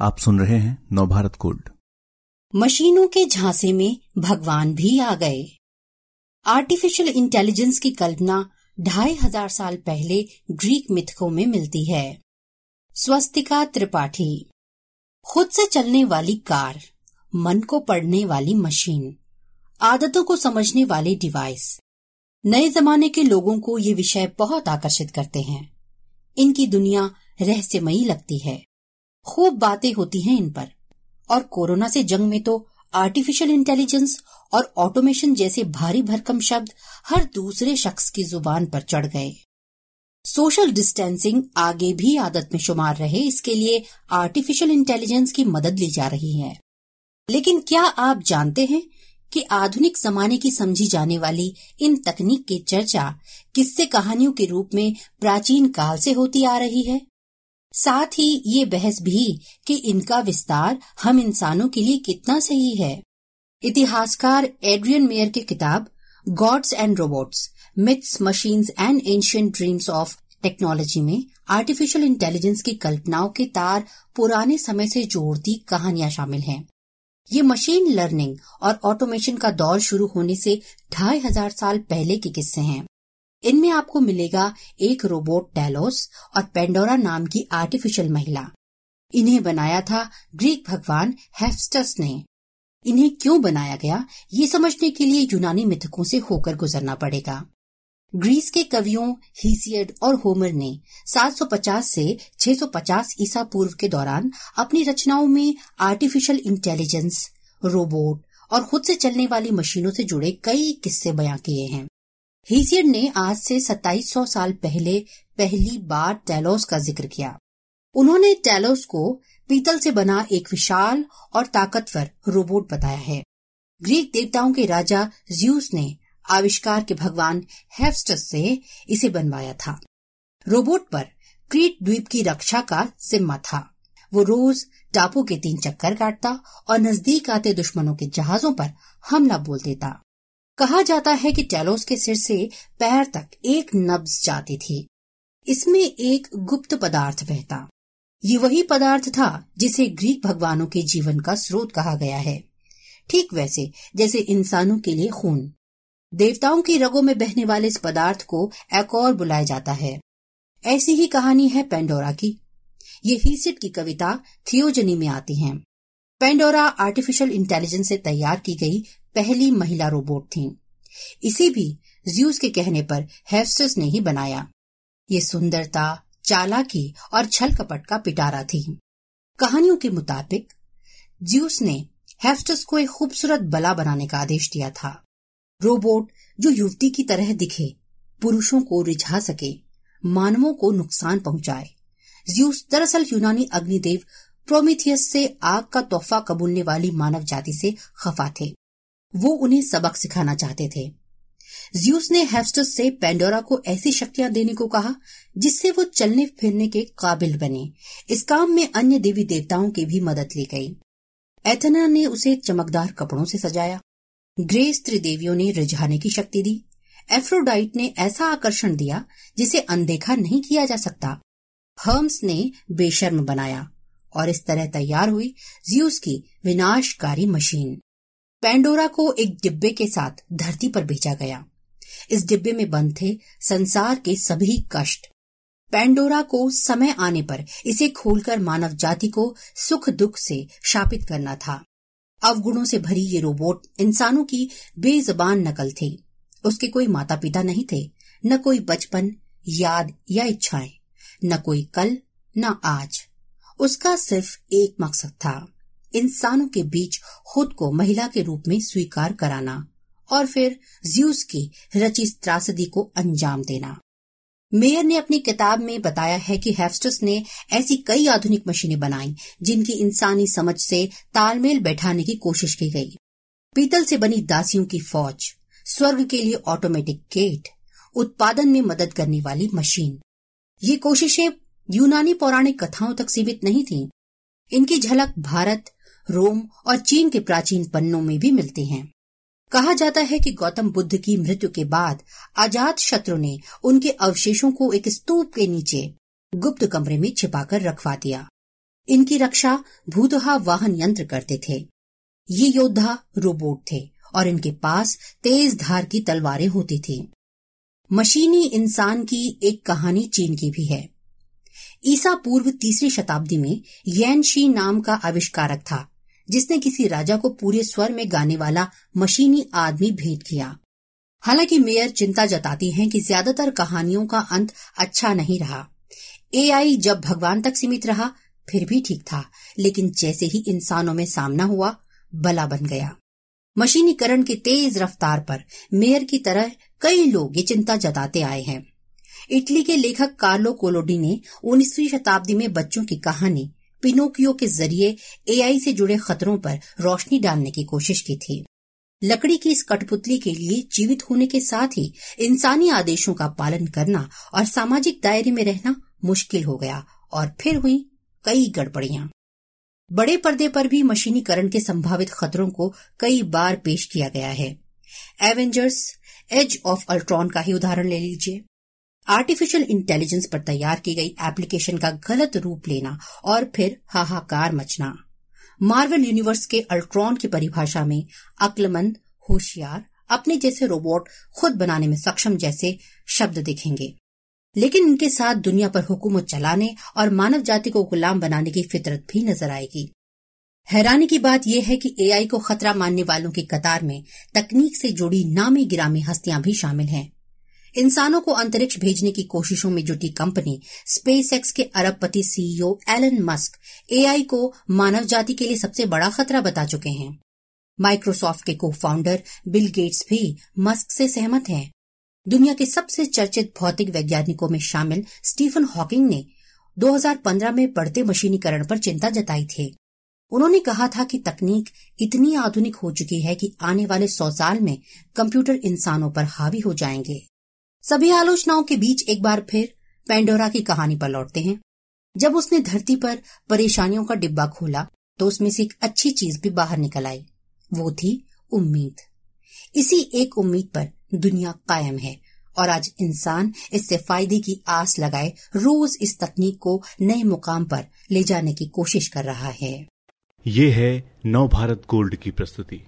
आप सुन रहे हैं नवभारत गोल्ड मशीनों के झांसे में भगवान भी आ गए। आर्टिफिशियल इंटेलिजेंस की कल्पना ढाई हज़ार साल पहले ग्रीक मिथकों में मिलती है। स्वस्तिका त्रिपाठी। खुद से चलने वाली कार, मन को पढ़ने वाली मशीन, आदतों को समझने वाले डिवाइस नए जमाने के लोगों को ये विषय बहुत आकर्षित करते हैं। इनकी दुनिया रहस्यमयी लगती है। खूब बातें होती हैं इन पर। और कोरोना से जंग में तो आर्टिफिशियल इंटेलिजेंस और ऑटोमेशन जैसे भारी भरकम शब्द हर दूसरे शख्स की ज़ुबान पर चढ़ गए। सोशल डिस्टेंसिंग आगे भी आदत में शुमार रहे, इसके लिए आर्टिफिशियल इंटेलिजेंस की मदद ली जा रही है। लेकिन क्या आप जानते हैं कि आधुनिक जमाने की समझी जाने वाली इन तकनीक की चर्चा किस्से कहानियों के रूप में प्राचीन काल से होती आ रही है? साथ ही ये बहस भी कि इनका विस्तार हम इंसानों के लिए कितना सही है। इतिहासकार एड्रियन मेयर की किताब, gods and robots, myths, machines and ancient dreams of technology में आर्टिफिशियल इंटेलिजेंस की कल्पनाओं के तार पुराने समय से जोड़ती कहानियाँ शामिल हैं। ये मशीन लर्निंग और ऑटोमेशन का दौर शुरू होने से ढाई हज़ार साल पहले के किस्से हैं। इनमें आपको मिलेगा एक रोबोट टैलोस और पेंडोरा नाम की आर्टिफिशियल महिला। इन्हें बनाया था ग्रीक भगवान हेफस्टस ने। इन्हें क्यों बनाया गया, ये समझने के लिए यूनानी मिथकों से होकर गुजरना पड़ेगा। ग्रीस के कवियों हीसियड और होमर ने 750 से 650 ईसा पूर्व के दौरान अपनी रचनाओं में आर्टिफिशियल इंटेलिजेंस, रोबोट और खुद से चलने वाली मशीनों से जुड़े कई किस्से बयां किए हैं। हीसियड ने आज से 2700 साल पहले पहली बार टैलोस का ज़िक्र किया। उन्होंने टैलोस को पीतल से बना एक विशाल और ताकतवर रोबोट बताया है। ग्रीक देवताओं के राजा ज्यूस ने आविष्कार के भगवान हेफस्टस से इसे बनवाया था। रोबोट पर क्रीट द्वीप की रक्षा का जिम्मा था। वो रोज टापू के तीन चक्कर काटता और नज़दीक आते दुश्मनों के जहाजों पर हमला बोल देता। कहा जाता है कि टैलोस के सिर से पैर तक एक नब्ज जाती थी। इसमें एक गुप्त पदार्थ बहता। ये वही पदार्थ था जिसे ग्रीक भगवानों के जीवन का स्रोत कहा गया है। ठीक वैसे, जैसे इंसानों के लिए खून। देवताओं की रगों में बहने वाले इस पदार्थ को एक और बुलाया जाता है। ऐसी ही कहानी है पेंडोरा की। ये हीसिट की कविता थियोजनी में आती है। पेंडोरा आर्टिफिशियल इंटेलिजेंस से तैयार की गई पहली महिला रोबोट थी। इसे भी ज्यूस के कहने पर हेफस्टस ने ही बनाया। ये सुंदरता, चालाकी और छल कपट का पिटारा थी। कहानियों के मुताबिक, ज्यूस ने हेफस्टस को एक खूबसूरत बला बनाने का आदेश दिया था। रोबोट जो युवती की तरह दिखे, पुरुषों को रिझा सके, मानवों को नुकसान पहुँचाए। ज्यूस दरअसल यूनानी अग्निदेव प्रोमिथियस से आग का तोहफा कबूलने वाली मानव जाति से खफा थे। वो उन्हें सबक सिखाना चाहते थे। ज्यूस ने हेफस्टस से पेंडोरा को ऐसी शक्तियाँ देने को कहा, जिससे वो चलने फिरने के काबिल बने। इस काम में अन्य देवी देवताओं की भी मदद ली गई। एथना ने उसे चमकदार कपड़ों से सजाया। ग्रेस त्रिदेवियों ने रिझाने की शक्ति दी। एफ्रोडाइट ने ऐसा आकर्षण दिया, जिसे अनदेखा नहीं किया जा सकता। हर्म्स ने बेशर्म बनाया और इस तरह तैयार हुई ज्यूस की विनाशकारी मशीन। पेंडोरा को एक डिब्बे के साथ धरती पर भेजा गया। इस डिब्बे में बंद थे संसार के सभी कष्ट। पेंडोरा को समय आने पर इसे खोलकर मानव जाति को सुख दुख से शापित करना था। अवगुणों से भरी ये रोबोट इंसानों की बेजबान नकल थी। उसके कोई माता पिता नहीं थे, न कोई बचपन, याद या इच्छाएँ, न कोई कल, न आज। उसका सिर्फ़ एक मकसद था। इंसानों के बीच खुद को महिला के रूप में स्वीकार कराना और फिर ज्यूस की रची त्रासदी को अंजाम देना। मेयर ने अपनी किताब में बताया है कि हेफस्टस ने ऐसी कई आधुनिक मशीनें बनाई, जिनकी इंसानी समझ से तालमेल बैठाने की कोशिश की गई। पीतल से बनी दासियों की फौज, स्वर्ग के लिए ऑटोमेटिक गेट, उत्पादन में मदद करने वाली मशीन। ये कोशिशें यूनानी पौराणिक कथाओं तक सीमित नहीं थीं। इनकी झलक भारत रोम और चीन के प्राचीन पन्नों में भी मिलते हैं। कहा जाता है कि गौतम बुद्ध की मृत्यु के बाद अजात शत्रु ने उनके अवशेषों को एक स्तूप के नीचे गुप्त कमरे में छिपाकर रखवा दिया। इनकी रक्षा भूतहा वाहन यंत्र करते थे। ये योद्धा रोबोट थे और इनके पास तेज धार की तलवारें होती थी। मशीनी इंसान की एक कहानी चीन की भी है। ईसा पूर्व तीसरी शताब्दी में यैन शी नाम का आविष्कारक था। जिसने किसी राजा को पूरे स्वर में गाने वाला मशीनी आदमी भेंट किया। हालाँकि मेयर चिंता जताती हैं कि ज़्यादातर कहानियों का अंत अच्छा नहीं रहा। एआई जब भगवान तक सीमित रहा, फिर भी ठीक था, लेकिन जैसे ही इंसानों में सामना हुआ, बला बन गया। मशीनीकरण की तेज रफ्तार पर मेयर की तरह कई लोग ये चिंता जताते आए हैं। इटली के लेखक कार्लो कोलोडी ने उन्नीसवीं शताब्दी में बच्चों की कहानी पिनोकियो के ज़रिए एआई से जुड़े खतरों पर रोशनी डालने की कोशिश की थी। लकड़ी की इस कठपुतली के लिए जीवित होने के साथ ही इंसानी आदेशों का पालन करना और सामाजिक दायरे में रहना मुश्किल हो गया और फिर हुई कई गड़बड़ियाँ। बड़े पर्दे पर भी मशीनीकरण के संभावित खतरों को कई बार पेश किया गया है। एवेंजर्स एज ऑफ़ अल्ट्रॉन का ही उदाहरण ले लीजिए। आर्टिफिशियल इंटेलिजेंस पर तैयार की गई एप्लीकेशन का गलत रूप लेना और फिर हाहाकार मचना। मार्वल यूनिवर्स के अल्ट्रॉन की परिभाषा में अक्लमंद, होशियार, अपने जैसे रोबोट खुद बनाने में सक्षम जैसे शब्द दिखेंगे। लेकिन इनके साथ दुनिया पर हुकूमत चलाने और मानव जाति को गुलाम बनाने की फितरत भी नज़र आएगी। हैरानी की बात यह है कि एआई को खतरा मानने वालों की कतार में तकनीक से जुड़ी नामी गिरामी हस्तियाँ भी शामिल हैं। इंसानों को अंतरिक्ष भेजने की कोशिशों में जुटी कंपनी स्पेस एक्स के अरबपति सीईओ एलन मस्क, एआई को मानव जाति के लिए सबसे बड़ा खतरा बता चुके हैं। माइक्रोसॉफ्ट के को फाउंडर बिल गेट्स भी मस्क से सहमत हैं। दुनिया के सबसे चर्चित भौतिक वैज्ञानिकों में शामिल स्टीफन हॉकिंग ने 2015 में बढ़ते मशीनीकरण पर चिंता जताई थी। उन्होंने कहा था कि तकनीक इतनी आधुनिक हो चुकी है कि आने वाले सौ साल में कंप्यूटर इंसानों पर हावी हो जाएँगे। सभी आलोचनाओं के बीच एक बार फिर पेंडोरा की कहानी पर लौटते हैं। जब उसने धरती पर परेशानियों का डिब्बा खोला तो उसमें से एक अच्छी चीज़ भी बाहर निकल आई। वो थी उम्मीद। इसी एक उम्मीद पर दुनिया कायम है और आज इंसान इससे फ़ायदे की आस लगाए रोज इस तकनीक को नए मुकाम पर ले जाने की कोशिश कर रहा है। ये है नव भारत गोल्ड की प्रस्तुति।